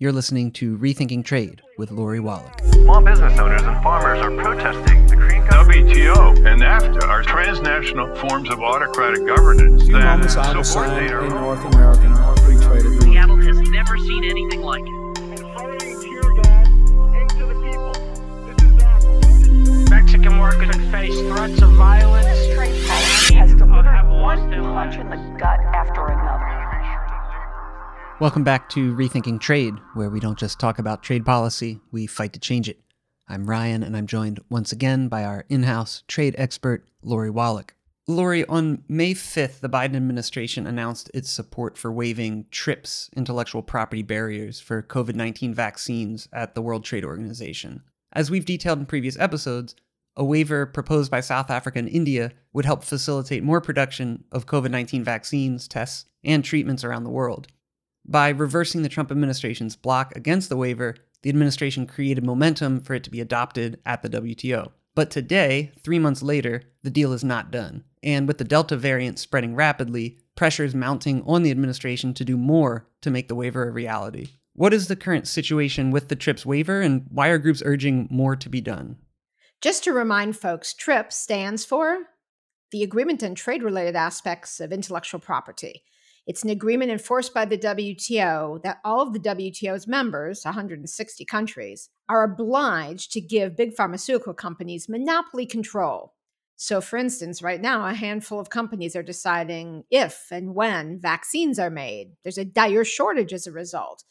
You're listening to Rethinking Trade with Lori Wallach. Small business owners and farmers are protesting the Korean WTO and NAFTA are transnational forms of autocratic governance Few that moments I have subordinate signed a North American free trade agreement. Seattle has never seen anything like it. firing tear gas into the people. This is our Mexican workers face threats of violence. has delivered one punch in the gut after another. Welcome back to Rethinking Trade, where we don't just talk about trade policy, we fight to change it. I'm Ryan, and I'm joined once again by our in house trade expert, Lori Wallach. Lori, on May 5th, the Biden administration announced its support for waiving TRIPS intellectual property barriers for COVID 19 vaccines at the World Trade Organization. As we've detailed in previous episodes, a waiver proposed by South Africa and India would help facilitate more production of COVID 19 vaccines, tests, and treatments around the world. By reversing the Trump administration's block against the waiver, the administration created momentum for it to be adopted at the WTO. But today, three months later, the deal is not done. And with the Delta variant spreading rapidly, pressure is mounting on the administration to do more to make the waiver a reality. What is the current situation with the TRIPS waiver, and why are groups urging more to be done? Just to remind folks, TRIPS stands for the Agreement on Trade Related Aspects of Intellectual Property. It's an agreement enforced by the WTO that all of the WTO's members, 160 countries, are obliged to give big pharmaceutical companies monopoly control. So, for instance, right now, a handful of companies are deciding if and when vaccines are made. There's a dire shortage as a result.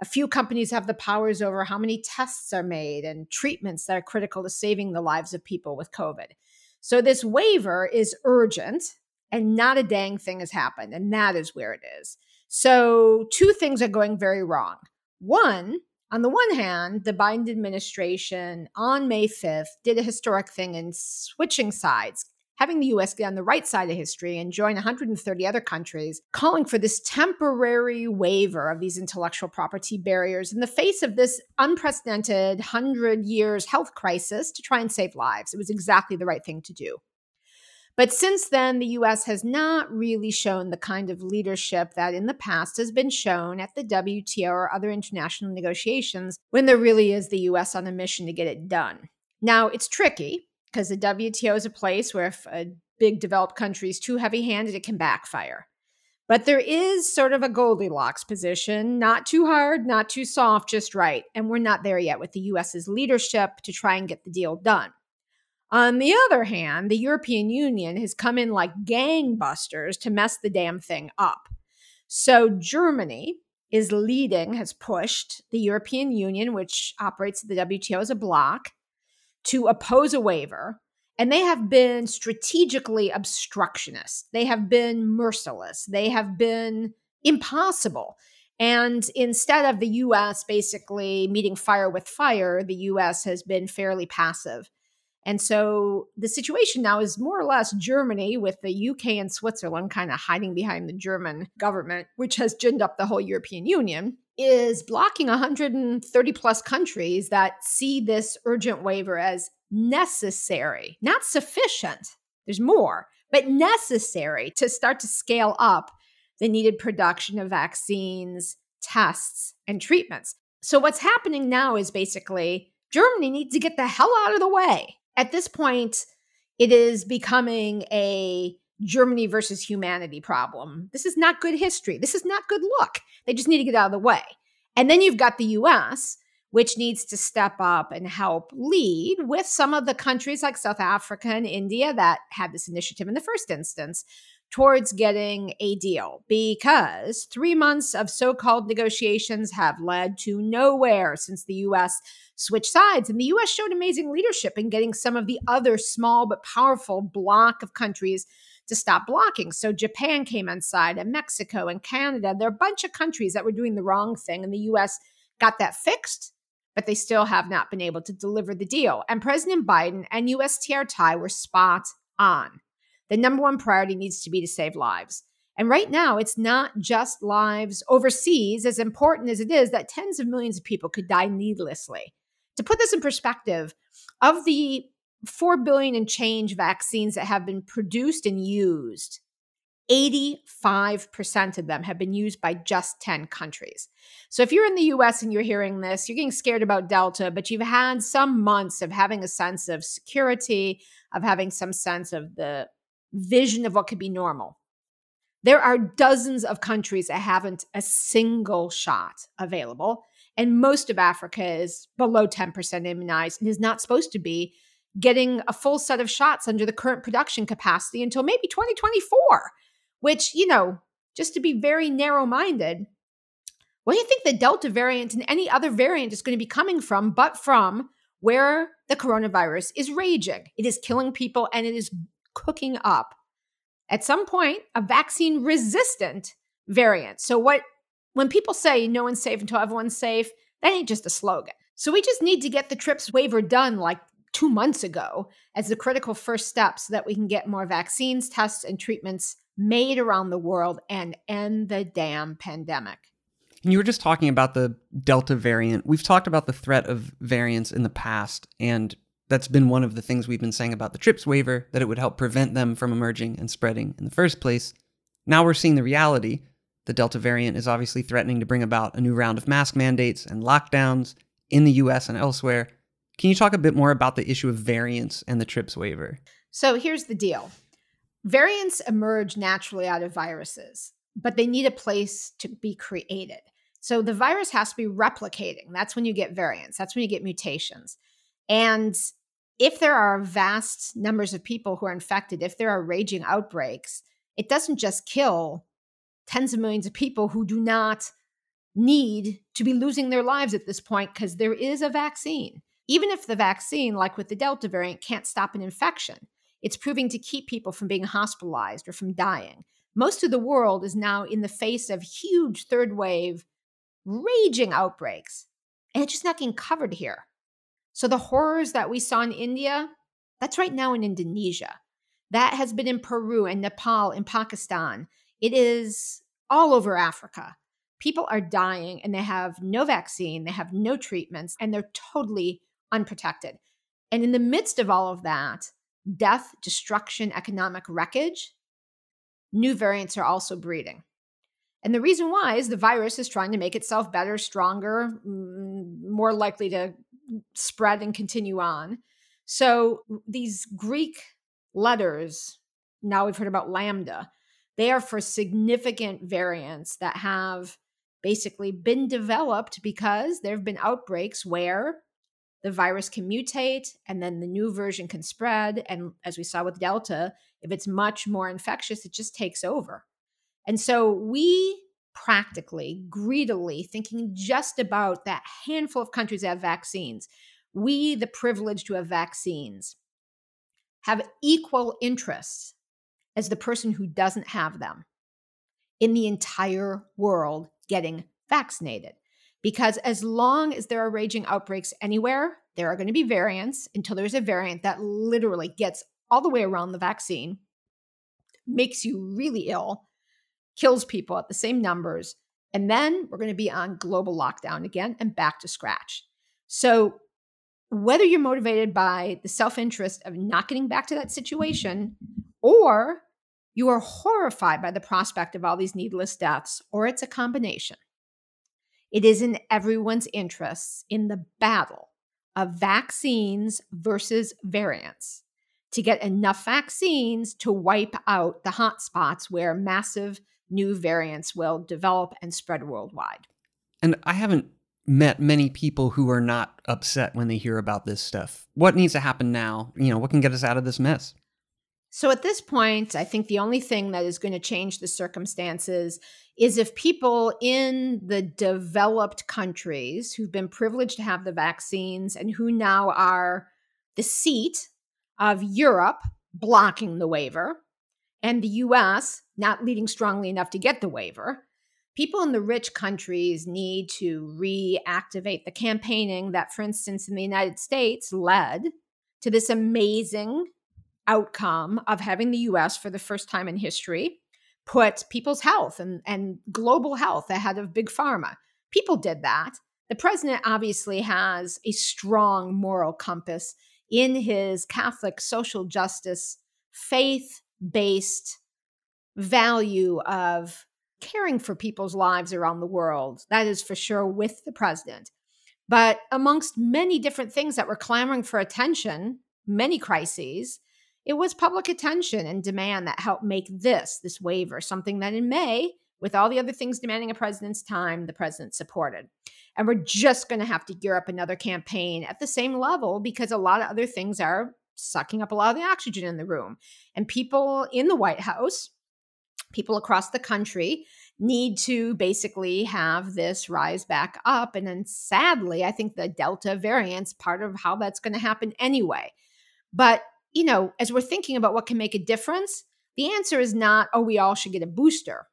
A few companies have the powers over how many tests are made and treatments that are critical to saving the lives of people with COVID. So, this waiver is urgent and not a dang thing has happened. And that is where it is. So, two things are going very wrong. One, on the one hand, the Biden administration on May 5th did a historic thing in switching sides, having the US get on the right side of history and join 130 other countries, calling for this temporary waiver of these intellectual property barriers in the face of this unprecedented 100 years health crisis to try and save lives. It was exactly the right thing to do. But since then, the US has not really shown the kind of leadership that in the past has been shown at the WTO or other international negotiations when there really is the US on a mission to get it done. Now, it's tricky because the WTO is a place where if a big developed country is too heavy handed, it can backfire. But there is sort of a Goldilocks position, not too hard, not too soft, just right. And we're not there yet with the US's leadership to try and get the deal done. On the other hand, the European Union has come in like gangbusters to mess the damn thing up. So Germany is leading, has pushed the European Union, which operates the WTO as a bloc, to oppose a waiver. And they have been strategically obstructionist. They have been merciless. They have been impossible. And instead of the US basically meeting fire with fire, the US has been fairly passive. And so the situation now is more or less Germany with the UK and Switzerland kind of hiding behind the German government, which has ginned up the whole European Union, is blocking 130 plus countries that see this urgent waiver as necessary, not sufficient. There's more, but necessary to start to scale up the needed production of vaccines, tests, and treatments. So what's happening now is basically Germany needs to get the hell out of the way at this point, it is becoming a Germany versus humanity problem. This is not good history. This is not good look. They just need to get out of the way. And then you've got the US, which needs to step up and help lead with some of the countries like South Africa and India that had this initiative in the first instance towards getting a deal because three months of so called negotiations have led to nowhere since the US switched sides. And the US showed amazing leadership in getting some of the other small but powerful block of countries to stop blocking. So Japan came inside, and Mexico and Canada. There are a bunch of countries that were doing the wrong thing, and the US got that fixed. But they still have not been able to deliver the deal. And President Biden and USTR Tai were spot on the number one priority needs to be to save lives. And right now, it's not just lives overseas, as important as it is that tens of millions of people could die needlessly. To put this in perspective, of the 4 billion and change vaccines that have been produced and used, 85% of them have been used by just 10 countries. So if you're in the US and you're hearing this, you're getting scared about Delta, but you've had some months of having a sense of security, of having some sense of the vision of what could be normal. There are dozens of countries that haven't a single shot available. And most of Africa is below 10% immunized and is not supposed to be getting a full set of shots under the current production capacity until maybe 2024 which, you know, just to be very narrow minded, where do you think the Delta variant and any other variant is going to be coming from but from where the coronavirus is raging? It is killing people and it is cooking up at some point a vaccine resistant variant. So, what when people say no one's safe until everyone's safe, that ain't just a slogan. So, we just need to get the TRIPS waiver done like two months ago as the critical first step so that we can get more vaccines, tests, and treatments made around the world and end the damn pandemic. And you were just talking about the Delta variant. We've talked about the threat of variants in the past, and that's been one of the things we've been saying about the TRIPS waiver that it would help prevent them from emerging and spreading in the first place. Now we're seeing the reality. The Delta variant is obviously threatening to bring about a new round of mask mandates and lockdowns in the US and elsewhere. Can you talk a bit more about the issue of variants and the TRIPS waiver? So here's the deal Variants emerge naturally out of viruses, but they need a place to be created. So the virus has to be replicating. That's when you get variants, that's when you get mutations. And if there are vast numbers of people who are infected, if there are raging outbreaks, it doesn't just kill tens of millions of people who do not need to be losing their lives at this point because there is a vaccine. Even if the vaccine, like with the Delta variant, can't stop an infection, it's proving to keep people from being hospitalized or from dying. Most of the world is now in the face of huge third wave, raging outbreaks, and it's just not getting covered here. So the horrors that we saw in India, that's right now in Indonesia. That has been in Peru and Nepal and Pakistan. It is all over Africa. People are dying and they have no vaccine, they have no treatments, and they're totally unprotected. And in the midst of all of that, death, destruction, economic wreckage, new variants are also breeding. And the reason why is the virus is trying to make itself better, stronger, more likely to spread and continue on. So these Greek letters, now we've heard about lambda, they are for significant variants that have basically been developed because there have been outbreaks where the virus can mutate and then the new version can spread. And as we saw with Delta, if it's much more infectious, it just takes over. And so we practically, greedily, thinking just about that handful of countries that have vaccines, we, the privileged to have vaccines, have equal interests as the person who doesn't have them in the entire world getting vaccinated. Because as long as there are raging outbreaks anywhere, there are going to be variants until there's a variant that literally gets all the way around the vaccine, makes you really ill, kills people at the same numbers. And then we're going to be on global lockdown again and back to scratch. So, whether you're motivated by the self interest of not getting back to that situation, or you are horrified by the prospect of all these needless deaths, or it's a combination, it is in everyone's interests in the battle of vaccines versus variants to get enough vaccines to wipe out the hotspots where massive new variants will develop and spread worldwide. And I haven't met many people who are not upset when they hear about this stuff. What needs to happen now? You know, what can get us out of this mess? So at this point, I think the only thing that is going to change the circumstances is if people in the developed countries who've been privileged to have the vaccines and who now are the seat of Europe blocking the waiver and the US not leading strongly enough to get the waiver, people in the rich countries need to reactivate the campaigning that, for instance, in the United States led to this amazing outcome of having the US for the first time in history put people's health and, and global health ahead of big pharma. People did that. The president obviously has a strong moral compass in his Catholic social justice, faith based value of caring for people's lives around the world. That is for sure with the president. But amongst many different things that were clamoring for attention, many crises, it was public attention and demand that helped make this, this waiver, something that in May, with all the other things demanding a president's time, the president supported. And we're just going to have to gear up another campaign at the same level because a lot of other things are sucking up a lot of the oxygen in the room. And people in the White House, people across the country, need to basically have this rise back up. And then sadly, I think the Delta variant's part of how that's going to happen anyway. But, you know, as we're thinking about what can make a difference, the answer is not, oh, we all should get a booster.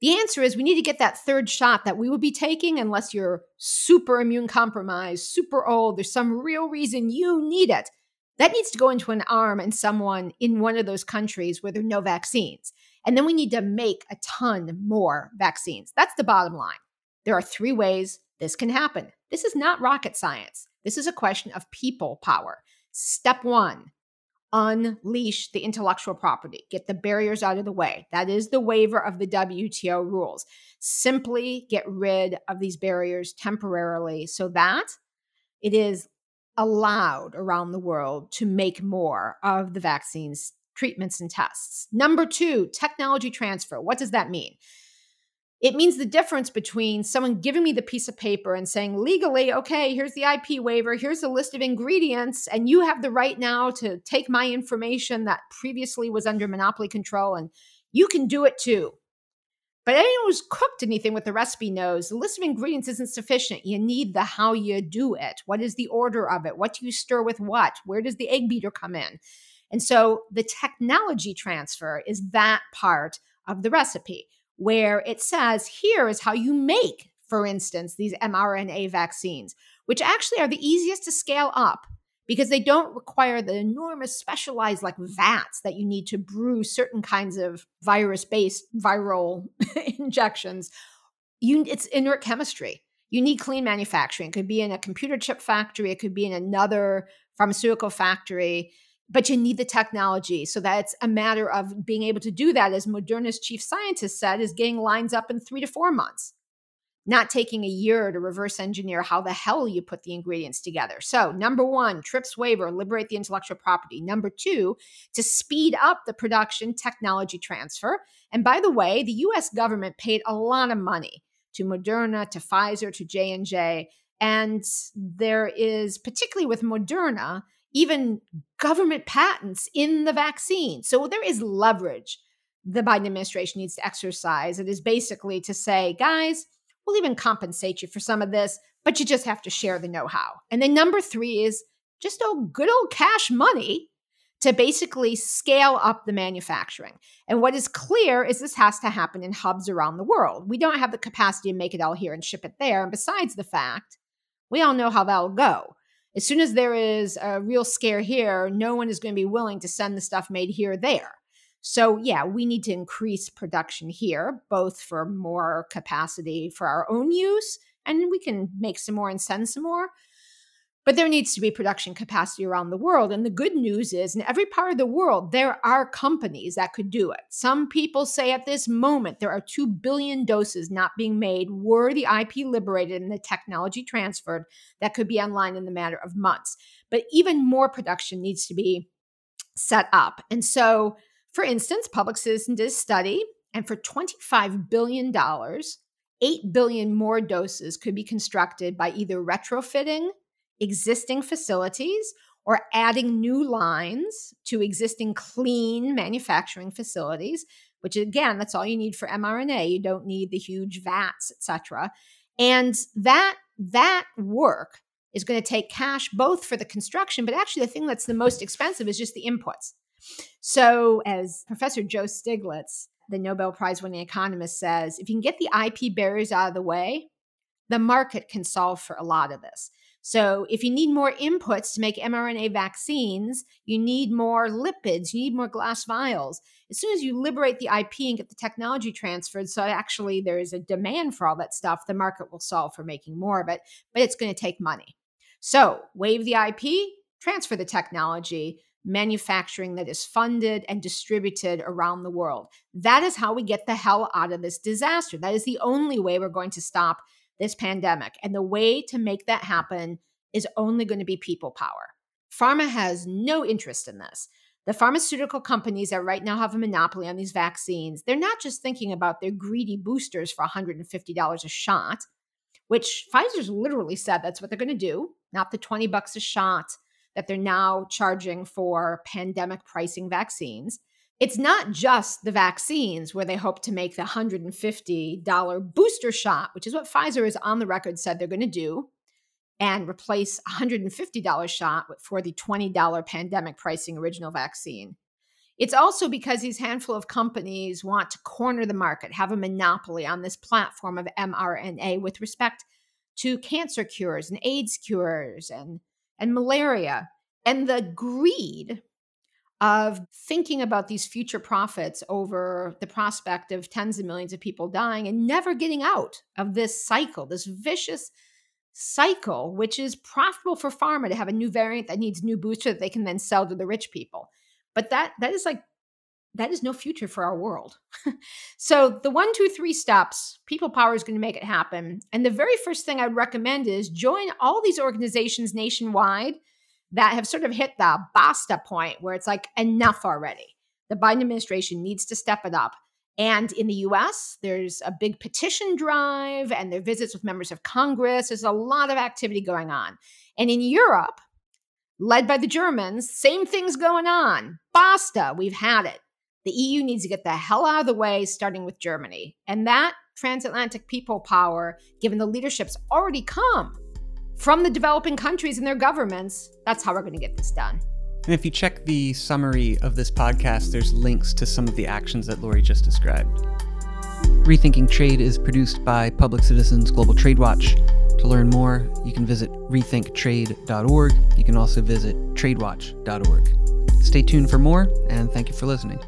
The answer is we need to get that third shot that we would be taking unless you're super immune compromised, super old, there's some real reason you need it. That needs to go into an arm in someone in one of those countries where there are no vaccines. And then we need to make a ton more vaccines. That's the bottom line. There are three ways this can happen. This is not rocket science. This is a question of people power. Step one unleash the intellectual property, get the barriers out of the way. That is the waiver of the WTO rules. Simply get rid of these barriers temporarily so that it is allowed around the world to make more of the vaccines, treatments, and tests. Number two, technology transfer. What does that mean? It means the difference between someone giving me the piece of paper and saying legally, okay, here's the IP waiver, here's the list of ingredients, and you have the right now to take my information that previously was under monopoly control, and you can do it too. But anyone who's cooked anything with the recipe knows the list of ingredients isn't sufficient. You need the how you do it. What is the order of it? What do you stir with what? Where does the egg beater come in? And so the technology transfer is that part of the recipe where it says here is how you make, for instance, these mRNA vaccines, which actually are the easiest to scale up because they don't require the enormous specialized like vats that you need to brew certain kinds of virus-based viral injections. You it's inert chemistry. You need clean manufacturing. It could be in a computer chip factory, it could be in another pharmaceutical factory but you need the technology. So that's a matter of being able to do that, as Moderna's chief scientist said, is getting lines up in three to four months, not taking a year to reverse engineer how the hell you put the ingredients together. So, number one, TRIPS waiver, liberate the intellectual property. Number two, to speed up the production technology transfer. And by the way, the US government paid a lot of money to Moderna, to Pfizer, to J&J. And there is, particularly with Moderna, even government patents in the vaccine. So there is leverage the Biden administration needs to exercise. It is basically to say, guys, we'll even compensate you for some of this, but you just have to share the know how. And then number three is just a good old cash money to basically scale up the manufacturing. And what is clear is this has to happen in hubs around the world. We don't have the capacity to make it all here and ship it there. And besides the fact, we all know how that'll go as soon as there is a real scare here, no one is going to be willing to send the stuff made here there. So, yeah, we need to increase production here, both for more capacity for our own use, and we can make some more and send some more. But there needs to be production capacity around the world. And the good news is, in every part of the world, there are companies that could do it. Some people say at this moment there are 2 billion doses not being made, were the IP liberated and the technology transferred, that could be online in the matter of months. But even more production needs to be set up. And so, for instance, Public Citizen did a study, and for $25 billion, 8 billion more doses could be constructed by either retrofitting existing facilities or adding new lines to existing clean manufacturing facilities which again that's all you need for mrna. You don't need the huge vats etc and that that work is going to take cash both for the construction but actually the thing that's the most expensive is just the inputs. So as professor joe stiglitz the nobel prize winning economist says if you can get the ip barriers out of the way the market can solve for a lot of this so, if you need more inputs to make mRNA vaccines, you need more lipids, you need more glass vials. As soon as you liberate the IP and get the technology transferred, so actually there is a demand for all that stuff, the market will solve for making more of it, but it's going to take money. So, waive the IP, transfer the technology. manufacturing that is funded and distributed around the world. That is how we get the hell out of this disaster. That is the only way we're going to stop this pandemic. And the way to make that happen is only going to be people power. Pharma has no interest in this. The pharmaceutical companies that right now have a monopoly on these vaccines, they're not just thinking about their greedy boosters for $150 a shot, which Pfizer's literally said that's what they're going to do, not the 20 bucks a shot that they're now charging for pandemic pricing vaccines. It's not just the vaccines where they hope to make the $150 booster shot, which is what Pfizer is on the record said they're going to do, and replace $150 shot for the $20 pandemic pricing original vaccine. It's also because these handful of companies want to corner the market, have a monopoly on this platform of mRNA with respect to cancer cures and AIDS cures and, and malaria. And the greed of thinking about these future profits over the prospect of tens of millions of people dying and never getting out of this cycle, this vicious cycle, which is profitable for pharma to have a new variant that needs new booster that they can then sell to the rich people. But that that is like that is no future for our world. so the one, two, three steps, people power is going to make it happen. And the very first thing I'd recommend is join all these organizations nationwide that have sort of hit the basta point where it's like enough already. The Biden administration needs to step it up. And in the US, there's a big petition drive and there are visits with members of Congress. There's a lot of activity going on. And in Europe, led by the Germans, same things going on. Basta, we've had it. The EU needs to get the hell out of the way, starting with Germany. And that transatlantic people power, given the leadership's already come from the developing countries and their governments, that's how we're going to get this done. And if you check the summary of this podcast, there's links to some of the actions that Lori just described. Rethinking Trade is produced by Public Citizens Global Trade Watch. To learn more, you can visit rethinktrade.org. You can also visit tradewatch.org. Stay tuned for more, and thank you for listening.